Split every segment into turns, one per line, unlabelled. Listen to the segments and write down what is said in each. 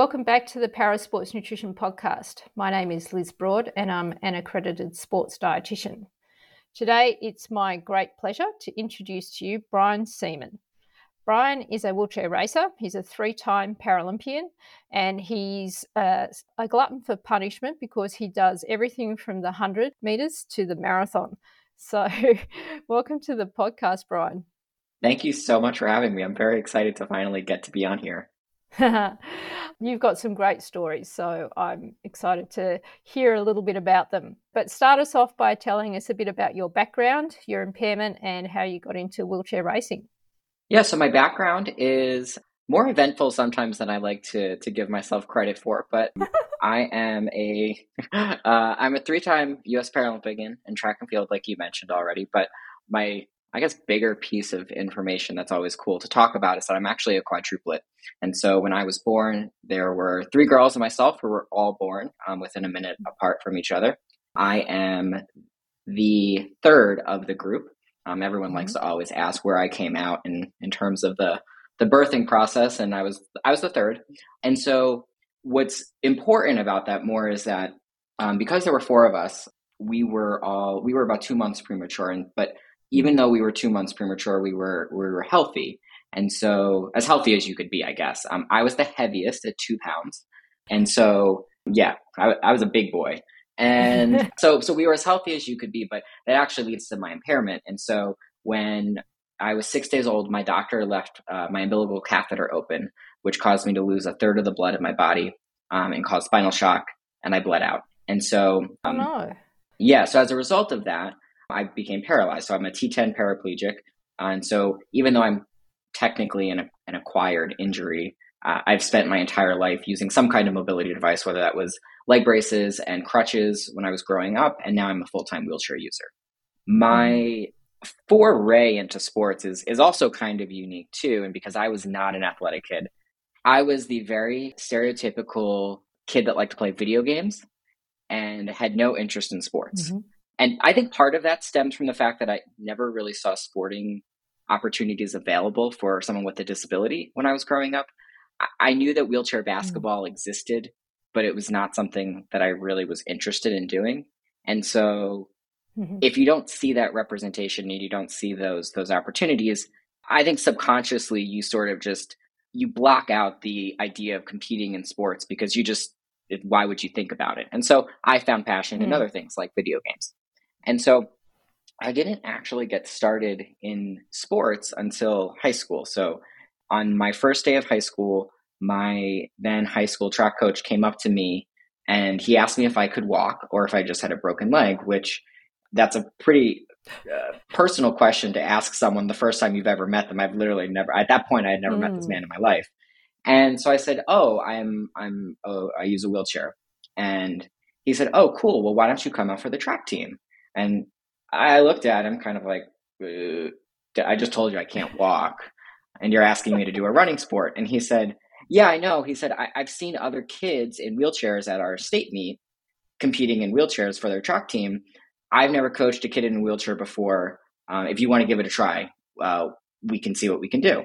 Welcome back to the Parasports Nutrition Podcast. My name is Liz Broad and I'm an accredited sports dietitian. Today, it's my great pleasure to introduce to you Brian Siemann. Brian is a wheelchair racer. He's a three time Paralympian and he's a, a glutton for punishment because he does everything from the 100 metres to the marathon. So, welcome to the podcast, Brian.
Thank you so much for having me. I'm very excited to finally get to be on here.
You've got some great stories, so I'm excited to hear a little bit about them. But start us off by telling us a bit about your background, your impairment, and how you got into wheelchair racing.
Yeah, so my background is more eventful sometimes than I like to to give myself credit for, but I am a am uh, a three time U.S. Paralympian in track and field, like you mentioned already. But my I guess bigger piece of information that's always cool to talk about is that I'm actually a quadruplet. And so when I was born, there were three girls and myself who were all born um, within a minute apart from each other. I am the third of the group. Um, everyone mm-hmm. likes to always ask where I came out in in terms of the the birthing process, and I was I was the third. And so what's important about that more is that um, because there were four of us, we were all we were about two months premature, and but even though we were two months premature, we were we were healthy, and so as healthy as you could be, I guess. Um, I was the heaviest at two pounds, and so yeah, I, I was a big boy, and so so we were as healthy as you could be, but that actually leads to my impairment. And so when I was six days old, my doctor left uh, my umbilical catheter open, which caused me to lose a third of the blood in my body um, and caused spinal shock, and I bled out. And so,
oh, um, oh no.
yeah, so as a result of that, I became paralyzed. So I'm a T10 paraplegic. And so even though I'm technically an, an acquired injury, uh, I've spent my entire life using some kind of mobility device, whether that was leg braces and crutches when I was growing up, and now I'm a full time wheelchair user. My foray into sports is is also kind of unique too, and because I was not an athletic kid, I was the very stereotypical kid that liked to play video games and had no interest in sports. Mm-hmm. And I think part of that stems from the fact that I never really saw sporting opportunities available for someone with a disability when I was growing up. I knew that wheelchair mm. basketball mm. existed, but it was not something that I really was interested in doing. And so mm-hmm. if you don't see that representation and you don't see those those opportunities, I think subconsciously you sort of just you block out the idea of competing in sports because you just why would you think about it? And so I found passion mm. in other things like video games. And so I didn't actually get started in sports until high school. So on my first day of high school, my then high school track coach came up to me and he asked me if I could walk or if I just had a broken leg, which that's a pretty uh, personal question to ask someone the first time you've ever met them. I've literally never, at that point, I had never mm. met this mm. man in my life. And so I said, "Oh, I'm I'm oh, I use a wheelchair." And he said, "Oh, cool. Well, why don't you come out for the track team?" And I looked at him kind of like, I just told you I can't walk. And you're asking me to do a running sport. And he said, Yeah, I know. He said, I- have seen other kids in wheelchairs at our state meet competing in wheelchairs for their track team. I've never coached a kid in a wheelchair before. Um, if you want to give it a try, uh, we can see what we can do.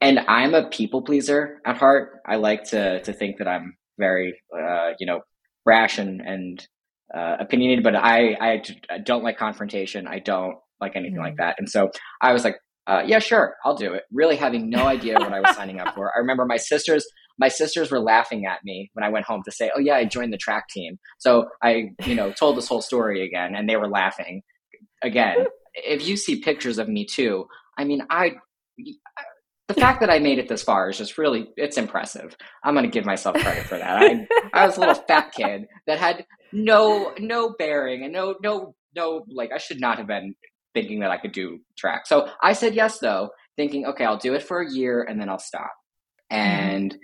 And I'm a people pleaser at heart. I like to to think that I'm very, uh, you know, brash and and uh, opinionated, but I, I, I don't like confrontation. I don't like anything mm-hmm. like that. And so I was like, uh, yeah, sure, I'll do it. Really having no idea what I was signing up for. I remember my sisters, my sisters were laughing at me when I went home to say, oh yeah, I joined the track team. So I, you know, told this whole story again and they were laughing again. if you see pictures of me too, I mean, I, the fact that I made it this far is just really it's impressive. I'm gonna give myself credit for that. I I was a little fat kid that had no no bearing and no no no like I should not have been thinking that I could do track. So I said yes though, thinking okay I'll do it for a year and then I'll stop. Mm-hmm. And mm-hmm.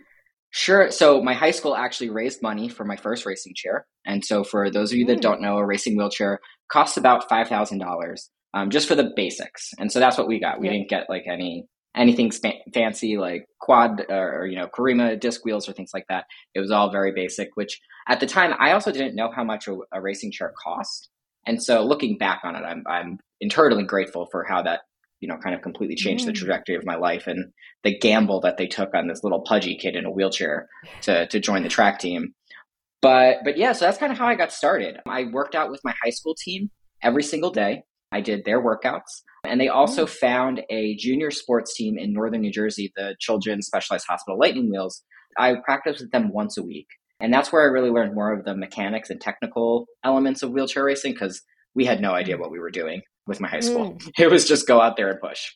sure, so my high school actually raised money for my first racing chair. And so for those of you that mm. don't know, a racing wheelchair costs about five thousand dollars. Um, just for the basics, and so that's what we got. We didn't get like any anything sp- fancy like quad or, you know Corima disc wheels or things like that. It was all very basic. Which at the time I also didn't know how much a, a racing chair cost, and so looking back on it, I'm I'm internally grateful for how that you know, kind of completely changed mm. the trajectory of my life and the gamble that they took on this little pudgy kid in a wheelchair to to join the track team. But but yeah, so that's kind of how I got started. I worked out with my high school team every single day. I did their workouts. And they also mm. found a junior sports team in northern New Jersey, the Children's Specialized Hospital Lightning Wheels. I practiced with them once a week. And that's where I really learned more of the mechanics and technical elements of wheelchair racing because we had no idea what we were doing with my high school. Mm. It was just go out there and push.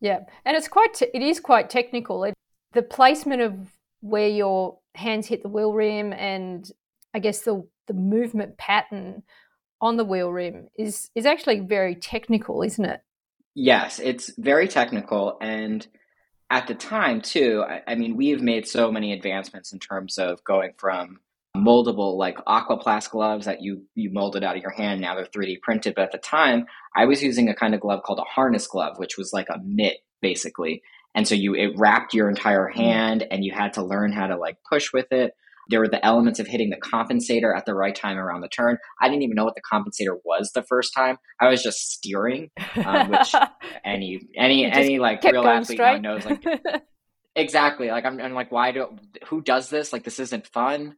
Yeah, and it's quite te- it is quite technical. It, the placement of where your hands hit the wheel rim and I guess the the movement pattern on the wheel rim is is actually very technical, isn't it?
Yes, it's very technical and at the time too, I, I mean, we've made so many advancements in terms of going from moldable like aquaplast gloves that you you molded out of your hand now they're 3d printed but at the time i was using a kind of glove called a harness glove which was like a mitt basically and so you it wrapped your entire mm. hand and you had to learn how to like push with it there were the elements of hitting the compensator at the right time around the turn i didn't even know what the compensator was the first time i was just steering um, which any any any like real athlete knows like exactly like I'm, I'm like why do who does this like this isn't fun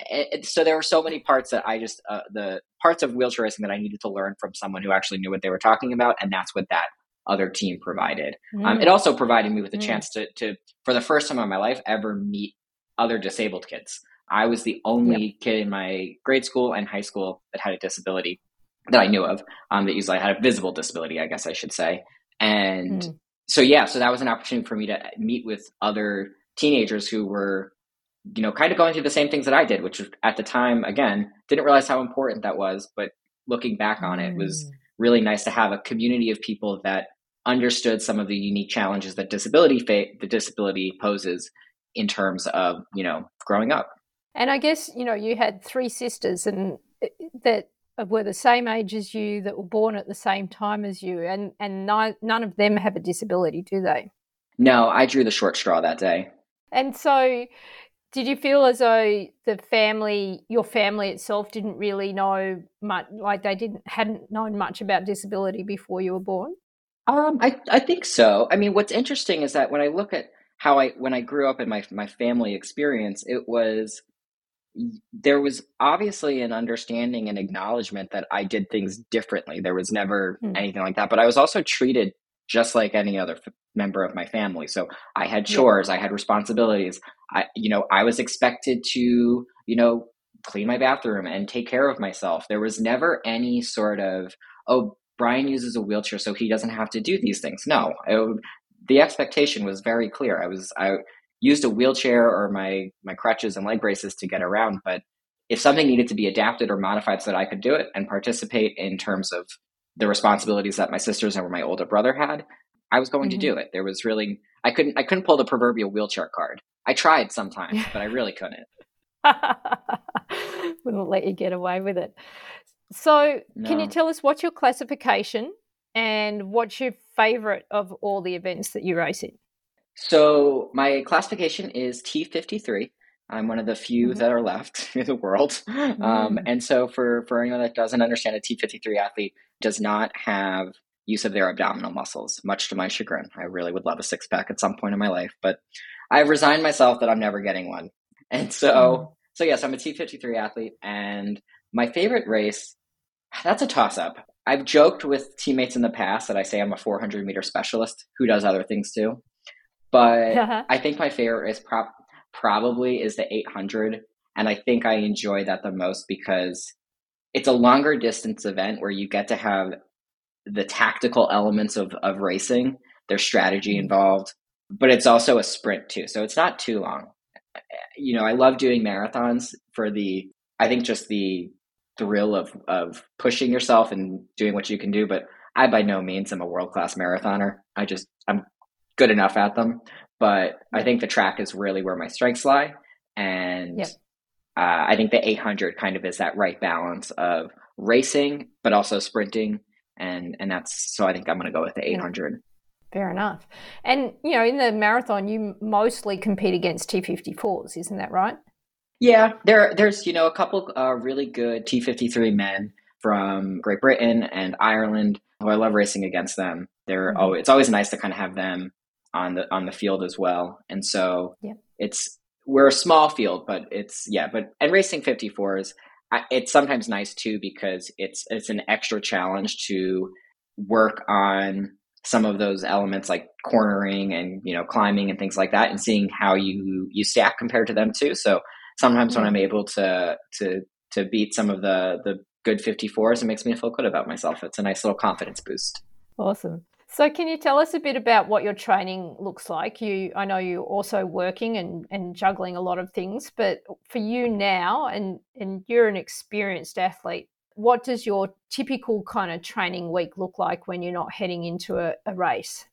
it, so there were so many parts that I just uh, the parts of wheelchair racing that I needed to learn from someone who actually knew what they were talking about, and that's what that other team provided. Mm. Um, it also provided me with a mm. chance to to for the first time in my life ever meet other disabled kids. I was the only yep. kid in my grade school and high school that had a disability that I knew of. Um, that usually had a visible disability, I guess I should say. And mm. so yeah, so that was an opportunity for me to meet with other teenagers who were you know, kind of going through the same things that I did, which at the time, again, didn't realize how important that was. But looking back on it, was mm. really nice to have a community of people that understood some of the unique challenges that disability fa- the disability poses in terms of you know growing up.
And I guess you know you had three sisters, and uh, that were the same age as you, that were born at the same time as you, and and none, none of them have a disability, do they?
No, I drew the short straw that day.
And so did you feel as though the family, your family itself, didn't really know much, like they didn't hadn't known much about disability before you were born?
Um, I I think so. I mean, what's interesting is that when I look at how I when I grew up in my my family experience, it was there was obviously an understanding and acknowledgement that I did things differently. There was never hmm. anything like that, but I was also treated just like any other f- member of my family. So I had chores, yeah. I had responsibilities. I, you know, I was expected to, you know, clean my bathroom and take care of myself. There was never any sort of, oh, Brian uses a wheelchair, so he doesn't have to do these things. No, it, the expectation was very clear. I was, I used a wheelchair or my my crutches and leg braces to get around, but if something needed to be adapted or modified so that I could do it and participate in terms of the responsibilities that my sisters and my older brother had, I was going mm-hmm. to do it. There was really I couldn't I couldn't pull the proverbial wheelchair card. I tried sometimes, but I really couldn't.
Wouldn't let you get away with it. So, no. can you tell us what's your classification and what's your favorite of all the events that you race in?
So, my classification is T53. I'm one of the few mm-hmm. that are left in the world. Um, mm-hmm. Um, and so, for, for anyone that doesn't understand, a T53 athlete does not have use of their abdominal muscles, much to my chagrin. I really would love a six pack at some point in my life, but I've resigned myself that I'm never getting one. And so, mm. so yes, I'm a T53 athlete, and my favorite race, that's a toss up. I've joked with teammates in the past that I say I'm a 400 meter specialist who does other things too. But I think my favorite race pro- probably is the 800. And I think I enjoy that the most because it's a longer distance event where you get to have the tactical elements of, of racing, there's strategy mm-hmm. involved, but it's also a sprint too. So it's not too long. You know, I love doing marathons for the, I think just the thrill of, of pushing yourself and doing what you can do. But I by no means am a world class marathoner. I just, I'm good enough at them. But I think the track is really where my strengths lie. And yep. uh, I think the 800 kind of is that right balance of racing, but also sprinting and and that's so I think I'm going to go with the 800.
Fair enough. And you know, in the marathon, you mostly compete against T54s, isn't that right?
Yeah, there there's you know a couple uh, really good T53 men from Great Britain and Ireland who I love racing against them. they're mm-hmm. oh, it's always nice to kind of have them on the on the field as well. And so
yeah.
it's we're a small field, but it's yeah, but and racing 54s it's sometimes nice too because it's it's an extra challenge to work on some of those elements like cornering and you know climbing and things like that and seeing how you you stack compared to them too. So sometimes when i'm able to to to beat some of the the good 54s it makes me feel good about myself. It's a nice little confidence boost.
Awesome so can you tell us a bit about what your training looks like you i know you're also working and and juggling a lot of things but for you now and and you're an experienced athlete what does your typical kind of training week look like when you're not heading into a, a race?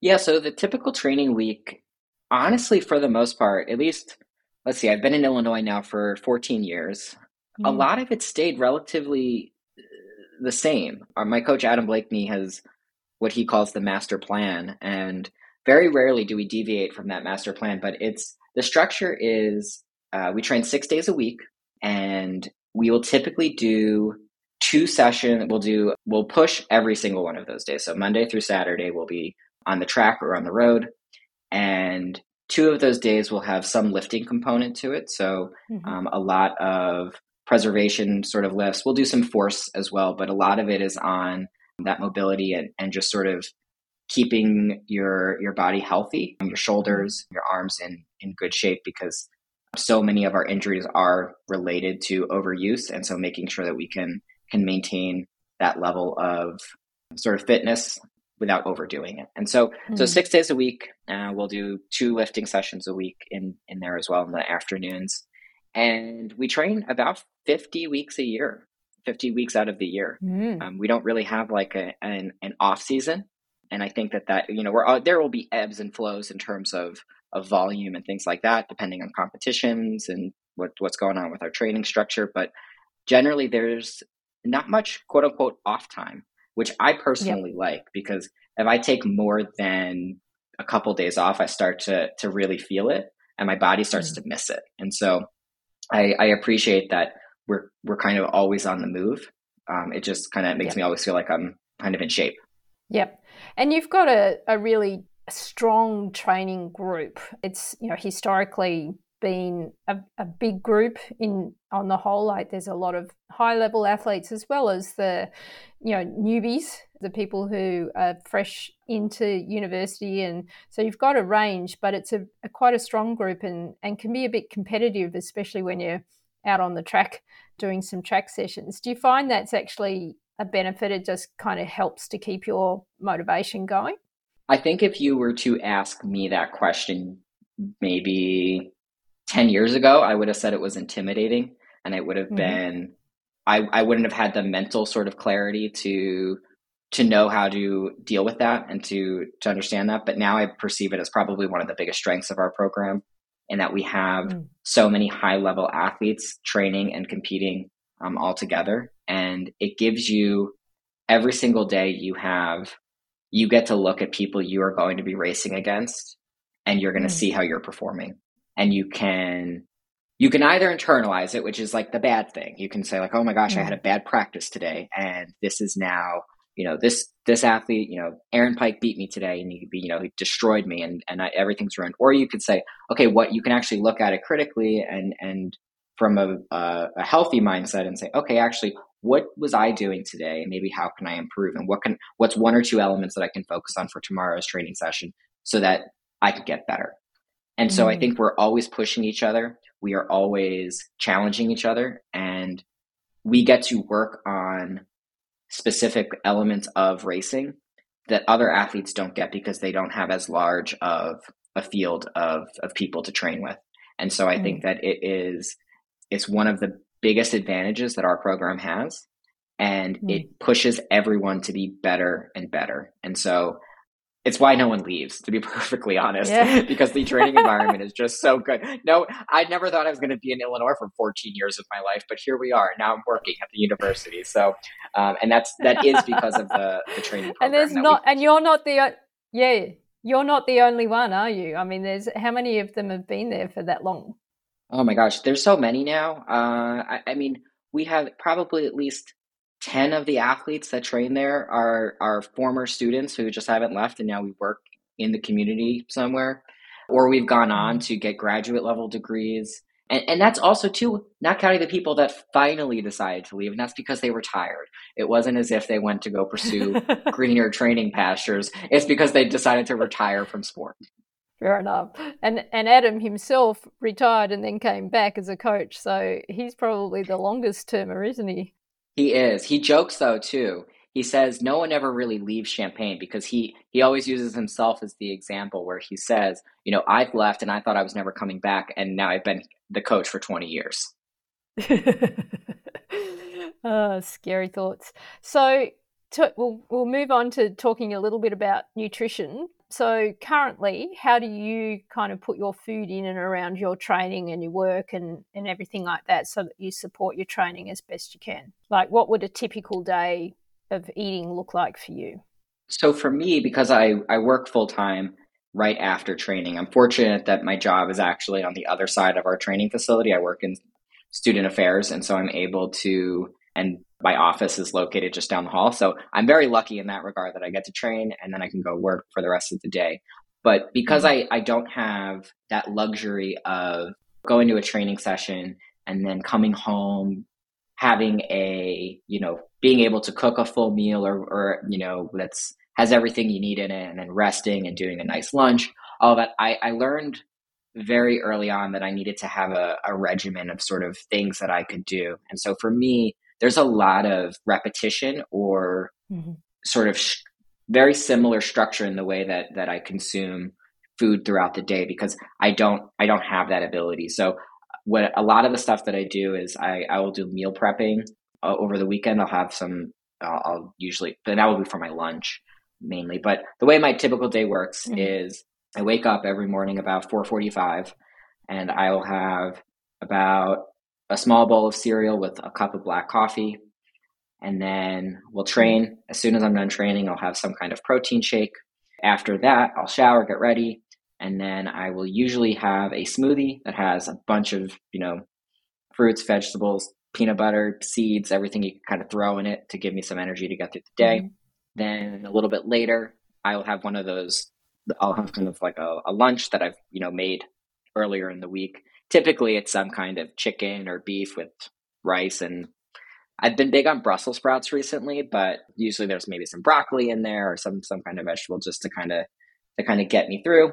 Yeah, so the typical training week, honestly, for the most part, at least, let's see, I've been in Illinois now for 14 years. Mm. A lot of it stayed relatively uh, the same. Uh, my coach, Adam Bleakney, has what he calls the master plan. And very rarely do we deviate from that master plan, but it's the structure is uh, we train six days a week and we will typically do two session we'll do we'll push every single one of those days so monday through saturday we'll be on the track or on the road and two of those days will have some lifting component to it so mm-hmm. um, a lot of preservation sort of lifts we'll do some force as well but a lot of it is on that mobility and, and just sort of keeping your your body healthy your shoulders your arms in in good shape because so many of our injuries are related to overuse and so making sure that we can can maintain that level of sort of fitness without overdoing it and so mm. so hmm. six days a week uh, we'll do two lifting sessions a week in in there as well in the afternoons and we train about 50 weeks a year 50 weeks out of the year mm. um, we don't really have like a, an, an off season and i think that that you know we're there will be ebbs and flows in terms of of volume and things like that, depending on competitions and what, what's going on with our training structure. But generally, there's not much quote unquote off time, which I personally yep. like because if I take more than a couple days off, I start to to really feel it, and my body starts mm-hmm. to miss it. And so, I, I, appreciate that we're we're kind of always on the move. Um, it just kind of makes yep. me always feel like I'm kind of in shape.
Yep. And you've got a, a really strong training group. It's you know historically been a, a, big group in on the whole. Like there's a lot of high level athletes as well as the you know newbies, the people who are fresh into university, and so you've got a range, but it's a, a quite a strong group and and can be a bit competitive, especially when you're out on the track doing some track sessions. Do you find that's actually a benefit? It just kind of helps to keep your motivation going.
I think if you were to ask me that question maybe 10 years ago, I would have said it was intimidating and it would have mm-hmm. been I, I wouldn't have had the mental sort of clarity to to know how to deal with that and to to understand that. But now I perceive it as probably one of the biggest strengths of our program in that we have mm. so many high level athletes training and competing um, all together. And it gives you every single day you have you get to look at people you are going to be racing against and you're going to mm. see how you're performing and you can you can either internalize it which is like the bad thing you can say like oh my gosh mm. i had a mm. bad practice today and this is now you know this this athlete you know aaron pike beat me today and he could be you know he destroyed me and and I, everything's ruined or you could say okay what you can actually look at it critically and and from a, a, a healthy mindset and say okay actually what was I doing today? Maybe how can I improve? And what can what's one or two elements that I can focus on for tomorrow's training session so that I could get better. And mm-hmm. so I mm. think we're always pushing each other. We are always challenging each other and we get to work on specific elements of racing that other athletes don't get because they don't have as large of a field of, of people to train with. And so I mm-hmm. think mm. that it is it's one of the biggest advantages that our program has and mm. it pushes everyone to be better and better and so it's why no one leaves to be perfectly honest yeah. because the training environment is just so good. No i never thought i was going to be in illinois for 14 years of my life but here we are. Now i'm working at the university. So um, and that's that is because of the, the training
and there's not and you're not the yeah you're not the only one are you? I mean there's how many of them have been there for that long?
Oh my gosh, there's so many now. Uh, I, I mean, we have probably at least 10 of the athletes that train there are are former students who just haven't left and now we work in the community somewhere. Or we've gone on to get graduate level degrees. And, and that's also too not counting the people that finally decided to leave and that's because they were tired. It wasn't as if they went to go pursue greener training pastures. It's because they decided to retire from sport.
Fair enough. And and Adam himself retired and then came back as a coach, so he's probably the longest termer, isn't he?
He is. He jokes though too. He says no one ever really leaves Champaign because he he always uses himself as the example where he says, you know, I've left and I thought I was never coming back, and now I've been the coach for twenty years.
oh, scary thoughts. So to, we'll we'll move on to talking a little bit about nutrition. So currently, how do you kind of put your food in and around your training and your work and, and everything like that so that you support your training as best you can? Like what would a typical day of eating look like for you?
So for me, because I, I work full time right after training, I'm fortunate that my job is actually on the other side of our training facility. I work in student affairs, and so I'm able to and my office is located just down the hall. So I'm very lucky in that regard that I get to train and then I can go work for the rest of the day. But because I, I don't have that luxury of going to a training session and then coming home, having a, you know, being able to cook a full meal or, or you know, that's has everything you need in it and then resting and doing a nice lunch, all that, I, I learned very early on that I needed to have a, a regimen of sort of things that I could do. And so for me, there's a lot of repetition or mm-hmm. sort of sh- very similar structure in the way that that I consume food throughout the day because I don't I don't have that ability. So what a lot of the stuff that I do is I I will do meal prepping uh, over the weekend. I'll have some. I'll, I'll usually, but that will be for my lunch mainly. But the way my typical day works mm-hmm. is I wake up every morning about 4:45 and I will have about a small bowl of cereal with a cup of black coffee. And then we'll train. As soon as I'm done training, I'll have some kind of protein shake. After that, I'll shower, get ready, and then I will usually have a smoothie that has a bunch of, you know, fruits, vegetables, peanut butter, seeds, everything you can kind of throw in it to give me some energy to get through the day. Mm-hmm. Then a little bit later, I will have one of those. I'll have kind of like a, a lunch that I've you know made earlier in the week, typically it's some kind of chicken or beef with rice and I've been big on Brussels sprouts recently, but usually there's maybe some broccoli in there or some some kind of vegetable just to kind of to kind of get me through.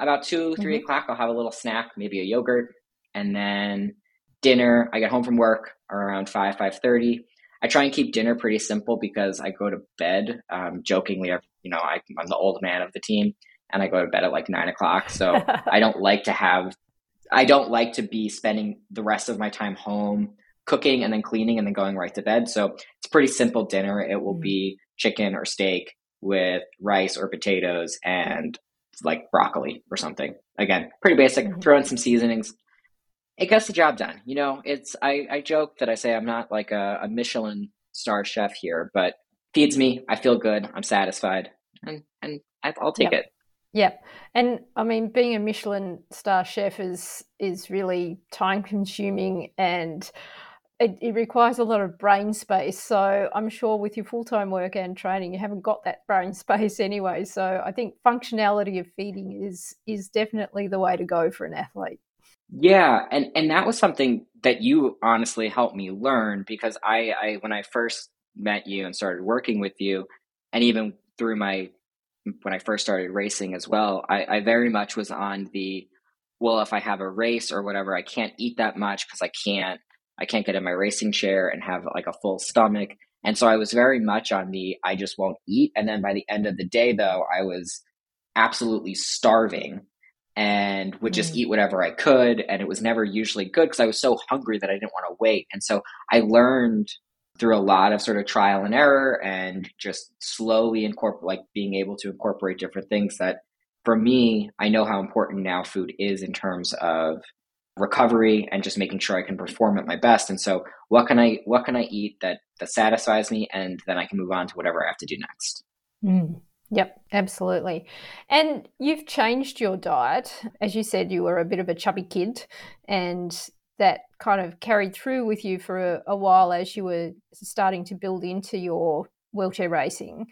About 2 3 mm-hmm. o'clock, I'll have a little snack, maybe a yogurt, and then dinner. I get home from work around five five thirty. I try and keep dinner pretty simple because I go to bed. Um, jokingly, I've, you know, I, I'm the old man of the team, and I go to bed at like nine o'clock. So I don't like to have I don't like to be spending the rest of my time home cooking and then cleaning and then going right to bed. So it's pretty simple dinner. It will mm-hmm. be chicken or steak with rice or potatoes and like broccoli or something. Again, pretty basic. Mm-hmm. Throw in some seasonings. It gets the job done. You know, it's I, I joke that I say I'm not like a, a Michelin star chef here, but feeds me. I feel good. I'm satisfied, and and I'll take yep. it.
Yeah, and I mean, being a Michelin star chef is is really time consuming and. It, it, requires a lot of brain space. So I'm sure with your full time work and training, you haven't got that brain space anyway. So I think functionality of feeding is is definitely the way to go for an athlete.
Yeah, and and that was something that you honestly helped me learn because I, I when I first met you and started working with you, and even through my when I first started racing as well, I, I very much was on the well, if I have a race or whatever, I can't eat that much because I can't I can't get in my racing chair and have like a full stomach. And so I was very much on the I just won't eat. And then by the end of the day, though, I was absolutely starving and would just mm. eat whatever I could. And it was never usually good because I was so hungry that I didn't want to wait. And so I learned through a lot of sort of trial and error and just slowly incorporate like being able to incorporate different things that for me i know how important now food is in terms of recovery and just making sure i can perform at my best and so what can i what can i eat that that satisfies me and then i can move on to whatever i have to do next
mm. Yep, absolutely. And you've changed your diet. As you said, you were a bit of a chubby kid and that kind of carried through with you for a, a while as you were starting to build into your wheelchair racing.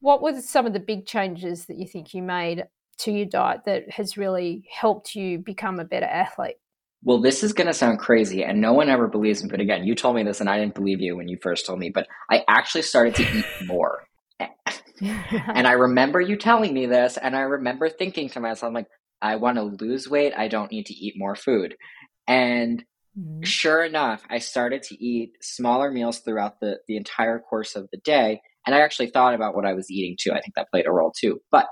What were some of the big changes that you think you made to your diet that has really helped you become a better athlete?
Well, this is going to sound crazy, and no one ever believes me. But again, you told me this, and I didn't believe you when you first told me. But I actually started to eat more. and I remember you telling me this, and I remember thinking to myself, I'm like, I want to lose weight. I don't need to eat more food. And mm-hmm. sure enough, I started to eat smaller meals throughout the, the entire course of the day. And I actually thought about what I was eating too. I think that played a role too. But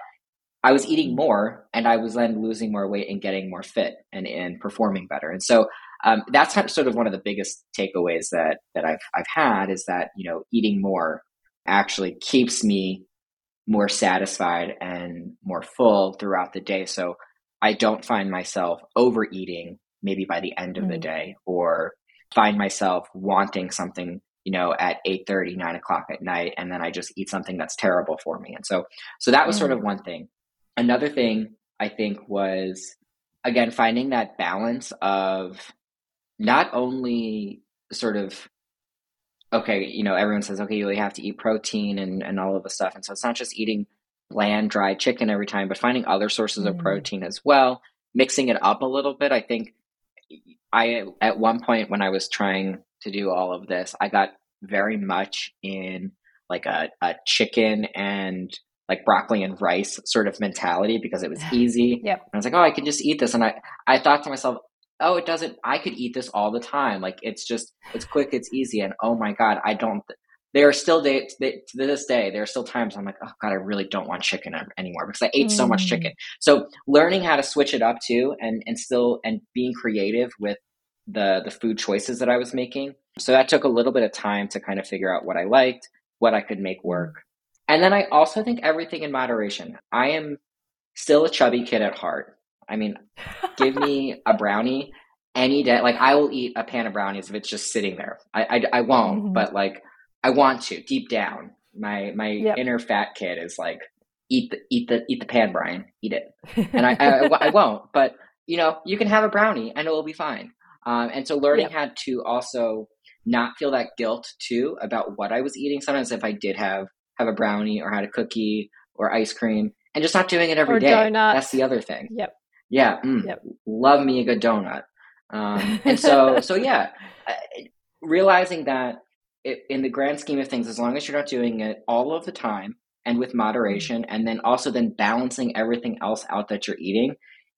I was eating more and I was then losing more weight and getting more fit and, and performing better. And so um, that's sort of one of the biggest takeaways that, that I've, I've had is that, you know, eating more actually keeps me more satisfied and more full throughout the day. So I don't find myself overeating maybe by the end of mm. the day or find myself wanting something you know at 8 30 9 o'clock at night and then i just eat something that's terrible for me and so so that was mm. sort of one thing another thing i think was again finding that balance of not only sort of okay you know everyone says okay you really have to eat protein and and all of the stuff and so it's not just eating bland dried chicken every time but finding other sources mm. of protein as well mixing it up a little bit i think i at one point when i was trying to do all of this i got very much in like a, a chicken and like broccoli and rice sort of mentality because it was easy.
yep.
And I was like, oh, I can just eat this. And I, I thought to myself, oh, it doesn't, I could eat this all the time. Like it's just, it's quick, it's easy. And oh my God, I don't, there are still days to this day, there are still times I'm like, oh God, I really don't want chicken anymore because I ate mm. so much mm. chicken. So learning how to switch it up too and, and still, and being creative with the, the food choices that I was making. So that took a little bit of time to kind of figure out what I liked, what I could make work. And then I also think everything in moderation. I am still a chubby kid at heart. I mean, give me a brownie any day. Like I will eat a pan of brownies if it's just sitting there. I I, I won't, mm-hmm. but like I want to deep down. My my yep. inner fat kid is like eat the eat the eat the pan, Brian. Eat it, and I, I, I won't. But you know, you can have a brownie and it will be fine. Um, and so learning yep. how to also not feel that guilt too about what I was eating. Sometimes if I did have have a brownie or had a cookie or ice cream, and just not doing it every
or
day. That's the other thing.
Yep.
Yeah. Mm, yep. Love me a good donut. Um, and so so yeah, realizing that it, in the grand scheme of things, as long as you're not doing it all of the time and with moderation, and then also then balancing everything else out that you're eating,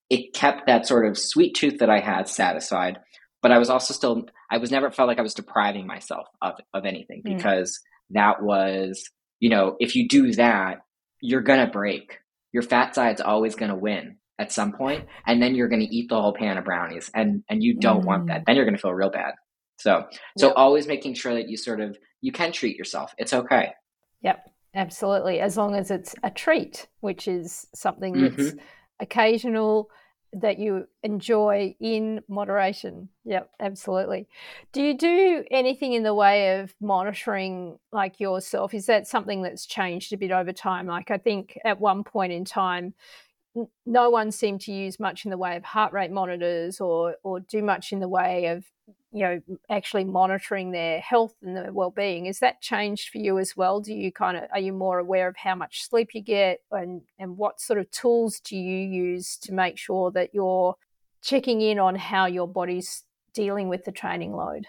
it kept that sort of sweet tooth that I had satisfied. But I was also still, I was never felt like I was depriving myself of, of anything mm. because mm. that was, you know, if you do that, you're going to break. Your fat side's always going to win at some point, and then you're going to eat the whole pan of brownies, and and you don't mm. want that. Then you're going to feel real bad. So so yep. always making sure that you sort of you can treat yourself. It's okay.
Yep, absolutely. As long as it's a treat, which is something that's mm-hmm. occasional that you enjoy in moderation. Yep, absolutely. Do you do anything in the way of monitoring like yourself? Is that something that's changed a bit over time? Like I think at one point in time no one seemed to use much in the way of heart rate monitors or or do much in the way of you know actually monitoring their health and their well-being. Is that changed for you as well? Do you kind of are you more aware of how much sleep you get and and what sort of tools do you use to make sure that you're checking in on how your body's dealing with the training load?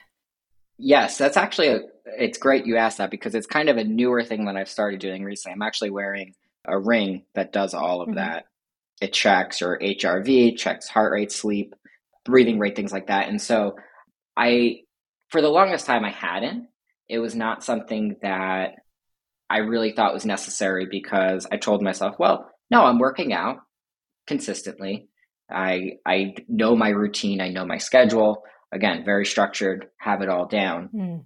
Yes that's actually a, it's great you asked that because it's kind of a newer thing that i've started doing recently. I'm actually wearing a ring that does all of mm-hmm. that it checks your hrv checks heart rate sleep breathing rate things like that and so I, for the longest time, I hadn't. It was not something that I really thought was necessary because I told myself, well, no, I'm working out consistently. I I know my routine. I know my schedule. Again, very structured. Have it all down. Mm.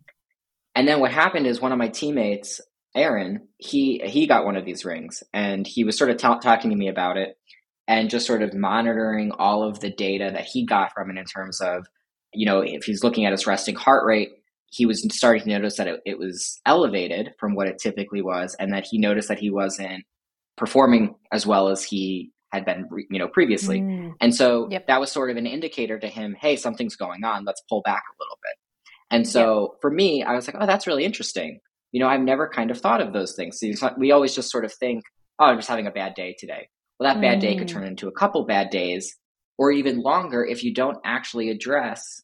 And then what happened is one of my teammates, Aaron, he he got one of these rings, and he was sort of t- talking to me about it, and just sort of monitoring all of the data that he got from it in terms of you know, if he's looking at his resting heart rate, he was starting to notice that it, it was elevated from what it typically was, and that he noticed that he wasn't performing as well as he had been, you know, previously. Mm. And so yep. that was sort of an indicator to him, hey, something's going on. Let's pull back a little bit. And so yep. for me, I was like, oh, that's really interesting. You know, I've never kind of thought of those things. We always just sort of think, oh, I'm just having a bad day today. Well, that bad mm. day could mm. turn into a couple bad days or even longer if you don't actually address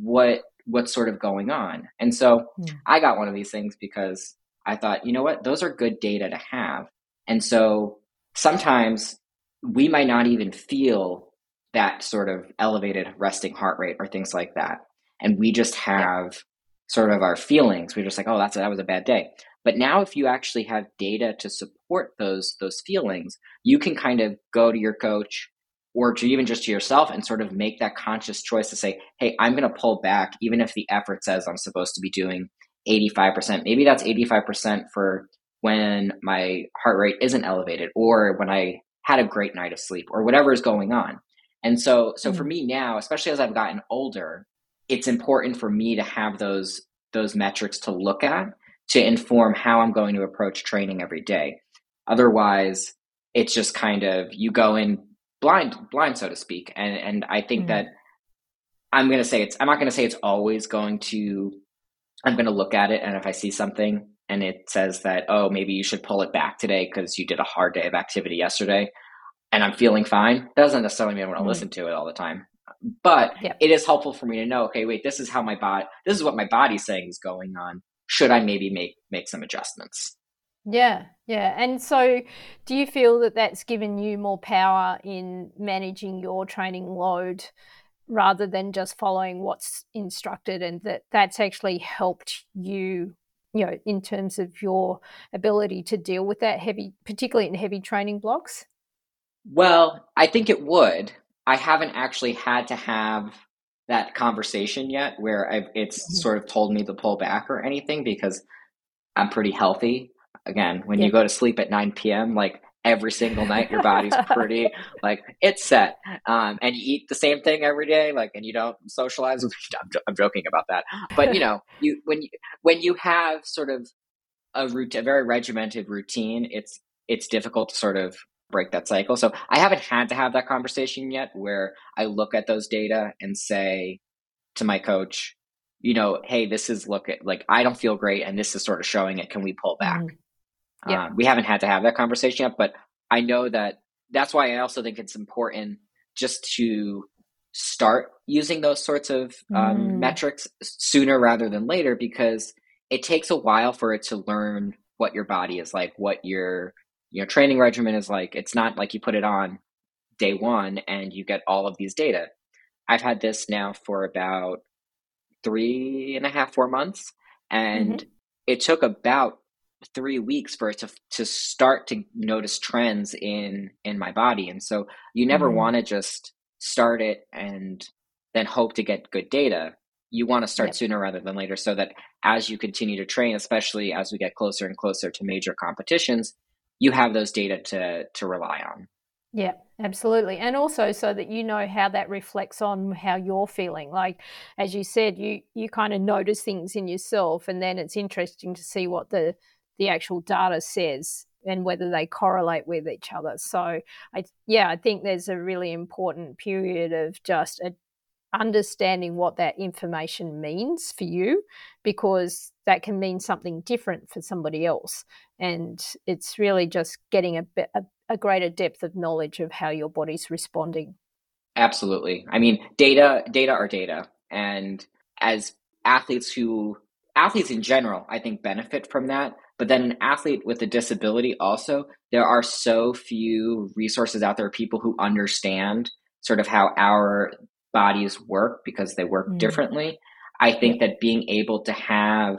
what what's sort of going on. And so mm. I got one of these things because I thought, you know what, those are good data to have. And so sometimes we might not even feel that sort of elevated resting heart rate or things like that. And we just have yeah. sort of our feelings. We're just like, oh, that's that was a bad day. But now if you actually have data to support those those feelings, you can kind of go to your coach or to even just to yourself and sort of make that conscious choice to say, hey, I'm going to pull back, even if the effort says I'm supposed to be doing 85%. Maybe that's 85% for when my heart rate isn't elevated or when I had a great night of sleep or whatever is going on. And so, so mm-hmm. for me now, especially as I've gotten older, it's important for me to have those those metrics to look at to inform how I'm going to approach training every day. Otherwise, it's just kind of you go in blind blind so to speak and and i think mm-hmm. that i'm going to say it's i'm not going to say it's always going to i'm going to look at it and if i see something and it says that oh maybe you should pull it back today because you did a hard day of activity yesterday and i'm feeling fine doesn't necessarily mean i want to mm-hmm. listen to it all the time but it is helpful for me to know okay wait this is how my body this is what my body's saying is going on should i maybe make make some adjustments?
Yeah, yeah. And so do you feel that that's given you more power in managing your training load rather than just following what's instructed and that that's actually helped you you know in terms of your ability to deal with that heavy particularly in heavy training blocks?
Well i think it would. I haven't actually had to have that conversation yet where I've, it's mm-hmm. sort of told me to pull back or anything because i'm pretty healthy again when yeah. you go to sleep at 9 p.m like every single night your body's pretty like it's set um, and you eat the same thing every day like and you don't socialize with I'm, I'm joking about that but you know you when you when you have sort of a route a very regimented routine it's it's difficult to sort of break that cycle so i haven't had to have that conversation yet where i look at those data and say to my coach you know hey this is look at like i don't feel great and this is sort of showing it can we pull back mm-hmm. Yeah. Um, we haven't had to have that conversation yet, but I know that that's why I also think it's important just to start using those sorts of um, mm. metrics sooner rather than later because it takes a while for it to learn what your body is like, what your your training regimen is like. It's not like you put it on day one and you get all of these data. I've had this now for about three and a half, four months, and mm-hmm. it took about three weeks for it to to start to notice trends in in my body and so you never mm. want to just start it and then hope to get good data you want to start yep. sooner rather than later so that as you continue to train especially as we get closer and closer to major competitions you have those data to to rely on.
Yeah absolutely. And also so that you know how that reflects on how you're feeling. Like as you said you you kind of notice things in yourself and then it's interesting to see what the the actual data says and whether they correlate with each other. So, I yeah, I think there's a really important period of just a, understanding what that information means for you, because that can mean something different for somebody else, and it's really just getting a bit a, a greater depth of knowledge of how your body's responding.
Absolutely. I mean, data data are data, and as athletes who athletes in general, I think benefit from that but then an athlete with a disability also, there are so few resources out there, people who understand sort of how our bodies work because they work mm. differently. I think that being able to have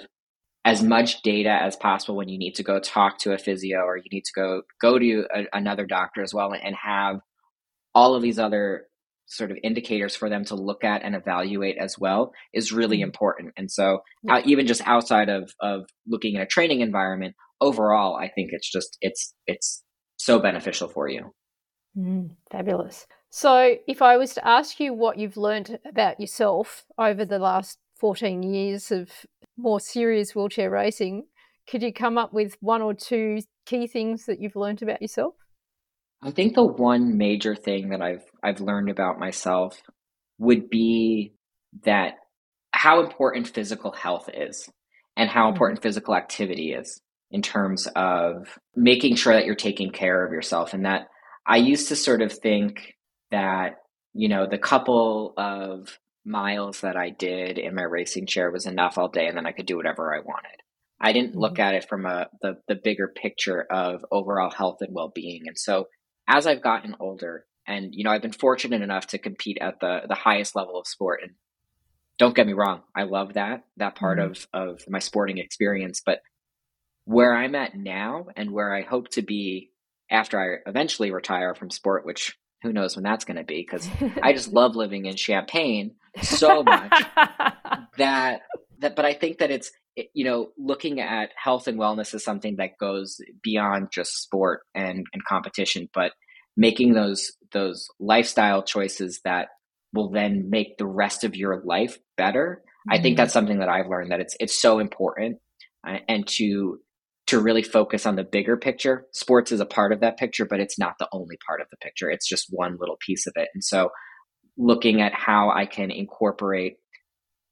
as much data as possible when you need to go talk to a physio or you need to go go to a, another doctor as well and have all of these other sort of indicators for them to look at and evaluate as well is really mm-hmm. important. And so, uh, even just outside of of looking at a training environment, overall, I think it's just it's it's so beneficial for you.
Mm, fabulous. So, if I was to ask you what you've learned about yourself over the last 14 years of more serious wheelchair racing, could you come up with one or two key things that you've learned about yourself?
I think the one major thing that I've I've learned about myself would be that how important physical health is and how mm-hmm. important mm-hmm. physical activity is in terms of making sure that you're taking care of yourself and that I used to sort of think that you know the couple of miles that I did in my racing chair was enough all day and then I could do whatever I wanted. I didn't mm-hmm. look at it from a the, the bigger picture of overall health and well-being. And so as I've gotten older and you know I've been fortunate enough to compete at the the highest level of sport and don't get me wrong, I love that that part mm-hmm. of of my sporting experience, but where I'm at now and where I hope to be after I eventually retire from sport, which who knows when that's going to be because I just love living in Champaign so much that that but I think that it's you know looking at health and wellness is something that goes beyond just sport and and competition but making those those lifestyle choices that will then make the rest of your life better mm-hmm. I think mm-hmm. that's something that I've learned that it's it's so important uh, and to to really focus on the bigger picture. Sports is a part of that picture, but it's not the only part of the picture. It's just one little piece of it. And so looking at how I can incorporate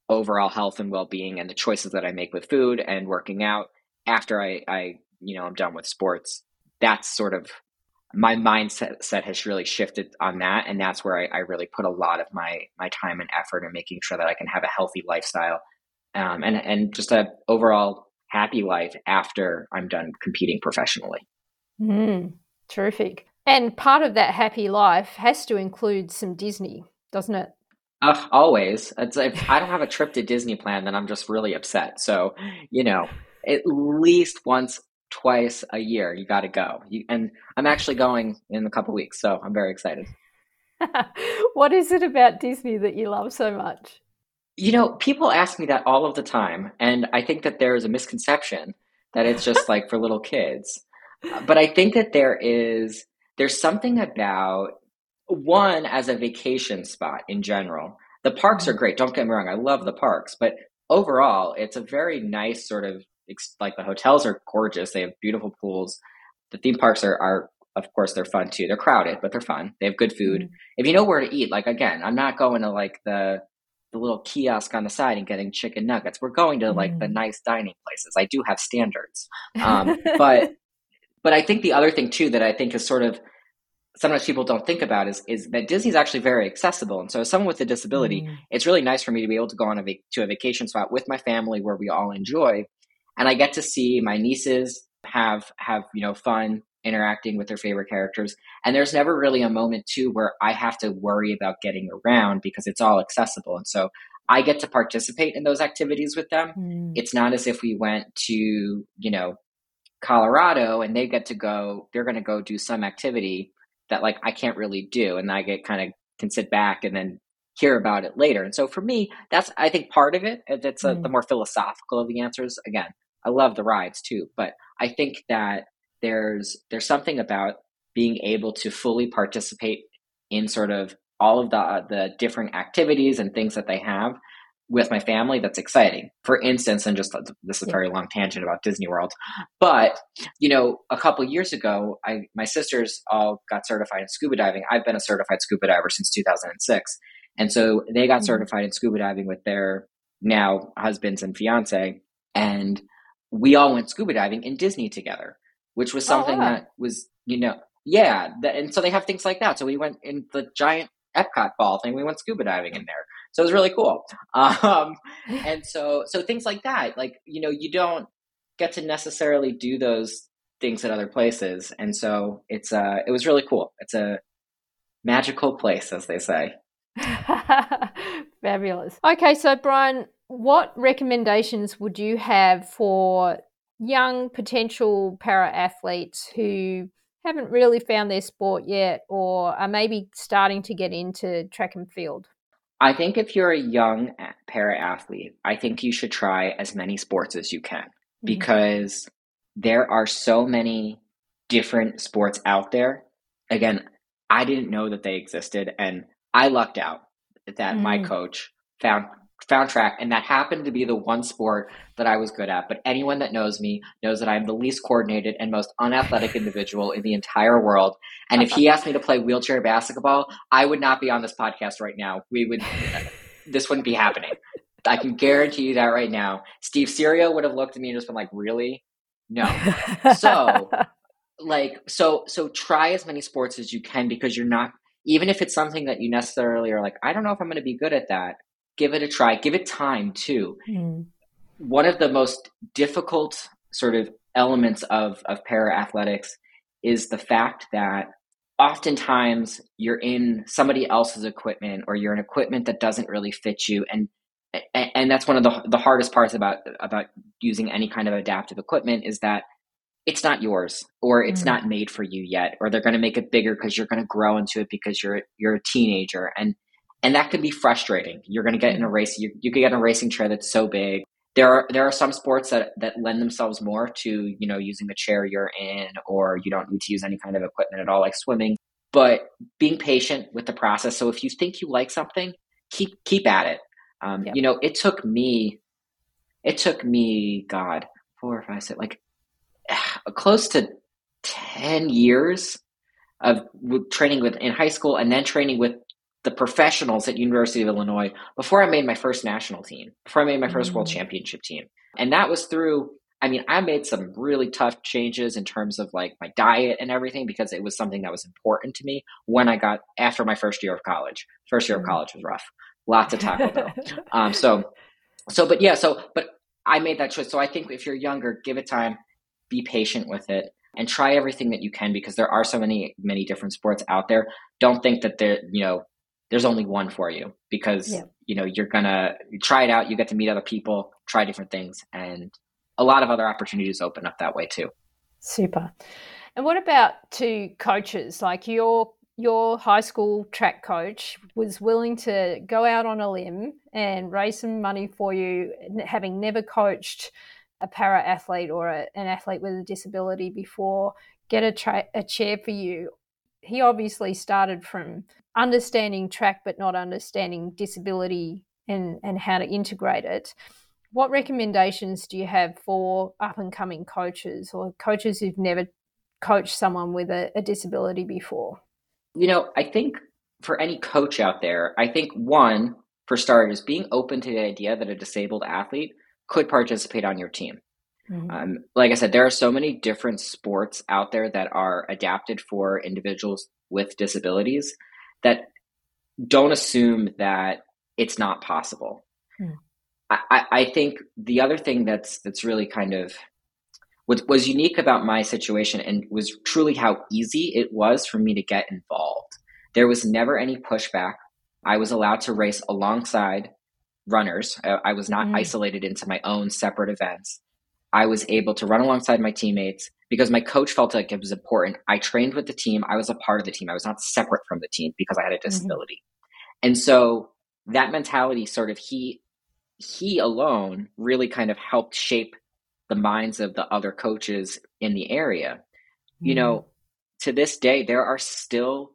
overall health and well-being and the choices that I make with food and working out after I, I you know, I'm done with sports. That's sort of my mindset set has really shifted on that. And that's where I, I really put a lot of my, my time and effort in making sure that I can have a healthy lifestyle um, and, and just a overall happy life after I'm done competing professionally.
Mm, terrific. And part of that happy life has to include some Disney, doesn't it?
Uh, always. It's if I don't have a trip to Disney plan, then I'm just really upset. So, you know, at least once, twice a year, you got to go. You, and I'm actually going in a couple weeks, so I'm very excited.
what is it about Disney that you love so much?
You know, people ask me that all of the time, and I think that there is a misconception that it's just like for little kids. But I think that there is there's something about one as a vacation spot in general. The parks are great. Don't get me wrong. I love the parks, but overall, it's a very nice sort of like the hotels are gorgeous. They have beautiful pools. The theme parks are, are of course, they're fun too. They're crowded, but they're fun. They have good food. Mm-hmm. If you know where to eat, like again, I'm not going to like the the little kiosk on the side and getting chicken nuggets. We're going to like the mm. nice dining places. I do have standards, um, but but I think the other thing too that I think is sort of sometimes people don't think about is is that Disney's actually very accessible. And so, as someone with a disability, mm. it's really nice for me to be able to go on a vac- to a vacation spot with my family where we all enjoy, and I get to see my nieces have have you know fun interacting with their favorite characters. And there's never really a moment too where I have to worry about getting around because it's all accessible. And so I get to participate in those activities with them. Mm. It's not as if we went to, you know, Colorado and they get to go, they're going to go do some activity that like I can't really do. And I get kind of can sit back and then hear about it later. And so for me, that's, I think part of it, that's a, mm. the more philosophical of the answers. Again, I love the rides too, but I think that there's there's something about being able to fully participate in sort of all of the uh, the different activities and things that they have with my family that's exciting. For instance, and just this is a very long tangent about Disney World, but you know, a couple years ago, I my sisters all got certified in scuba diving. I've been a certified scuba diver since 2006, and so they got mm-hmm. certified in scuba diving with their now husbands and fiance, and we all went scuba diving in Disney together which was oh, something oh, wow. that was, you know, yeah. And so they have things like that. So we went in the giant Epcot ball thing. We went scuba diving in there. So it was really cool. Um, and so, so things like that, like, you know, you don't get to necessarily do those things at other places. And so it's, uh, it was really cool. It's a magical place, as they say.
Fabulous. Okay. So Brian, what recommendations would you have for young potential para athletes who haven't really found their sport yet or are maybe starting to get into track and field?
I think if you're a young para athlete, I think you should try as many sports as you can mm-hmm. because there are so many different sports out there. Again, I didn't know that they existed and I lucked out that mm. my coach found found track, and that happened to be the one sport that I was good at. But anyone that knows me knows that I'm the least coordinated and most unathletic individual in the entire world. And if he asked me to play wheelchair basketball, I would not be on this podcast right now. We would, this wouldn't be happening. I can guarantee you that right now. Steve Serio would have looked at me and just been like, "Really? No." So, like, so so try as many sports as you can because you're not even if it's something that you necessarily are like, I don't know if I'm going to be good at that give it a try, give it time too. Mm. One of the most difficult sort of elements of, of para athletics is the fact that oftentimes you're in somebody else's equipment or you're in equipment that doesn't really fit you and and that's one of the the hardest parts about about using any kind of adaptive equipment is that it's not yours or it's mm not made for you yet or they're going to make it bigger because you're going to grow into it because you're you're a teenager and and that can be frustrating. You're going to get in a mm-hmm. race. You, you could get in a racing chair that's so big. There are there are some sports that that lend themselves more to you know using the chair you're in, or you don't need to use any kind of equipment at all, like swimming. But being patient with the process. So if you think you like something, keep keep at it. Um, yep. You know, it took me, it took me, God, four or five, six, like close to ten years of training with in high school, and then training with the professionals at University of Illinois before I made my first national team, before I made my 1st mm-hmm. world mm. championship team. And that was through I mean, I made some really tough changes in terms of like my diet and everything because it was something that was important to me when I got after my first year of college. First year of mm. college was rough. Lots of Taco Bell. um, so, so, but yeah, so, but I made that choice. So I think if you're younger, give it time, be patient with it, and try everything that you can because there are so many, many different sports out there. Don't think that they're, you know, there's only one for you because yeah. you know you're gonna try it out you get to meet other people try different things and a lot of other opportunities open up that way too.
Super. And what about to coaches? Like your your high school track coach was willing to go out on a limb and raise some money for you having never coached a para athlete or a, an athlete with a disability before get a, tra- a chair for you he obviously started from understanding track but not understanding disability and, and how to integrate it. What recommendations do you have for up and coming coaches or coaches who've never coached someone with a, a disability before?
You know, I think for any coach out there, I think one, for starters, being open to the idea that a disabled athlete could participate on your team. Mm-hmm. Um, like I said, there are so many different sports out there that are adapted for individuals with disabilities that don't assume that it's not possible. Mm. I, I think the other thing that's that's really kind of what was unique about my situation and was truly how easy it was for me to get involved. There was never any pushback. I was allowed to race alongside runners. I was not mm. isolated into my own separate events. I was able to run alongside my teammates because my coach felt like it was important. I trained with the team. I was a part of the team. I was not separate from the team because I had a mm-hmm. disability. Mm-hmm. And so that mentality sort of he he alone really kind of helped shape the minds of the other coaches in the area. Mm-hmm. You know, to this day there are still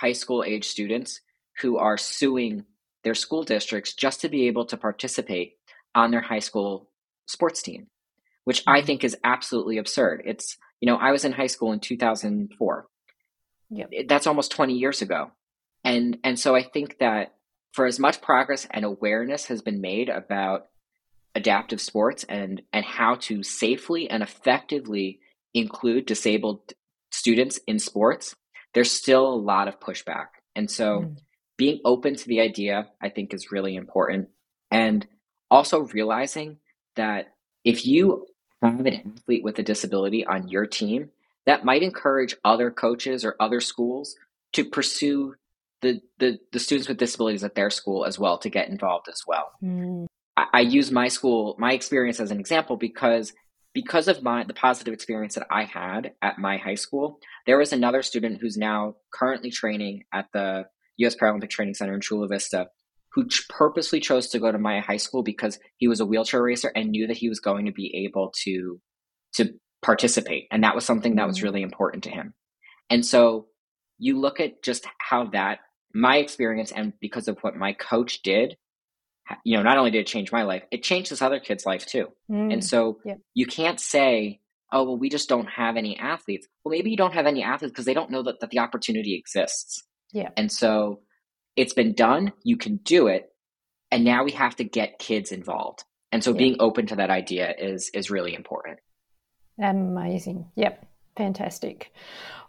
high school age students who are suing their school districts just to be able to participate on their high school sports team which I mm-hmm. think is absolutely absurd. It's, you know, I was in high school in 2004. Yep. That's almost 20 years ago. And and so I think that for as much progress and awareness has been made about adaptive sports and and how to safely and effectively include disabled students in sports, there's still a lot of pushback. And so mm. being open to the idea I think is really important and also realizing that if you have an athlete with a disability on your team, that might encourage other coaches or other schools to pursue the, the, the students with disabilities at their school as well to get involved as well. Mm. I, I use my school, my experience as an example because because of my the positive experience that I had at my high school, there was another student who's now currently training at the U.S. Paralympic Training Center in Chula Vista, who purposely chose to go to my high school because he was a wheelchair racer and knew that he was going to be able to to participate and that was something that was mm-hmm. really important to him and so you look at just how that my experience and because of what my coach did you know, not only did it change my life, it changed this other kid's life too.
Mm.
And so you can't say, oh, well, we just don't have any athletes. Well, maybe you don't have any athletes because they don't know that, that the opportunity exists.
Yeah.
And so it's been done, you can do it, and now we have to get kids involved. And so
Yeah.
being open to that idea is is really important.
Amazing. Yep. Fantastic.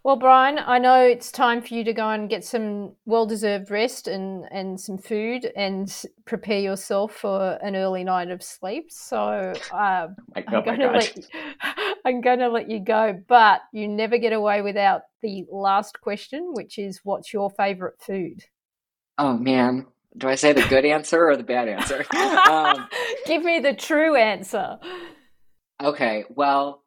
Well, Brian, I know it's time for you to go and get some well deserved rest and, and some food and prepare yourself for an early night of sleep. So uh,
Like,
I'm
oh
going to let you, I'm going to let you go, but you never get away without the last question, which is what's your favorite food?
Oh man. Do I say the good answer or the bad answer? um,
Give me the true answer.
Okay, well,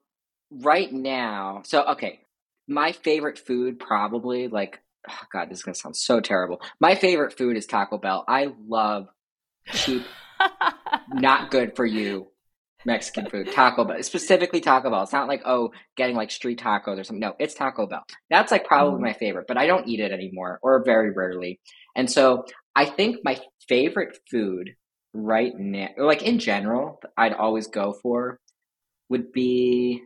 right now, so okay, my favorite food probably like oh God, this is gonna sound so terrible. My favorite food is Taco Bell. I love cheap, not good for you Mexican food. Taco Bell, specifically Taco Bell. It's not like oh, getting like street tacos or something. No, it's Taco Bell. That's like probably
Mm.
my favorite, but I don't eat it anymore or very rarely. And so I think my favorite food right now, like in general, I'd always go for would be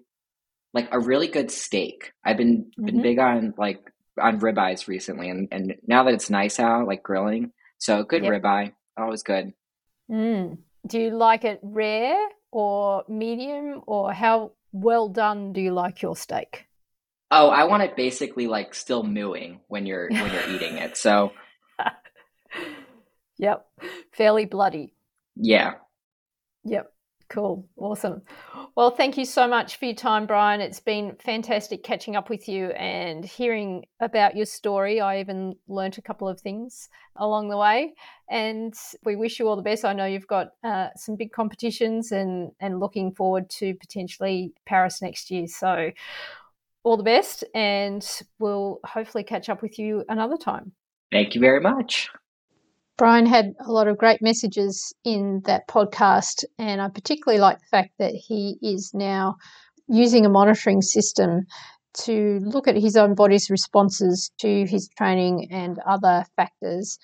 like a really good steak. I've been been
Mhm.
big on like on ribeyes recently, and and now that it's nice out, like grilling, so good
Yep.
ribeye, always good.
Mm. Do you like it rare or medium, or how well done do you like your steak?
Oh, I want it basically like still mooing when you're when you're eating it. So
Yep, fairly bloody.
yeah,
Yep, cool, awesome. Well, thank you so much for your time, Brian. It's been fantastic catching up with you and hearing about your story. I even learnt a couple of things along the way, and we wish you all the best. I know you've got uh, some big competitions and and looking forward to potentially Paris next year. So, all the best, and we'll hopefully catch up with you another time.
thank you very much.
Brian had a lot of great messages in that podcast, and I particularly like the fact that he is now using a monitoring system to look at his own body's responses to his training and other factors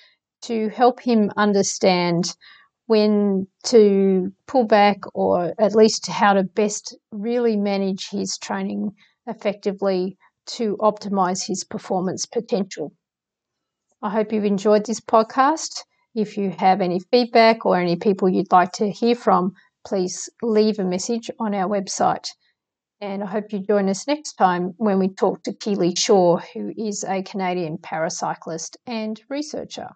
to help him understand when to pull back or at least how to best really manage his training effectively to optimize his performance potential. I hope you've enjoyed this podcast. If you have any feedback or any people you'd like to hear from, please leave a message on our website. And I hope you join us next time when we talk to Keely Shaw, who is a Canadian paracyclist and researcher.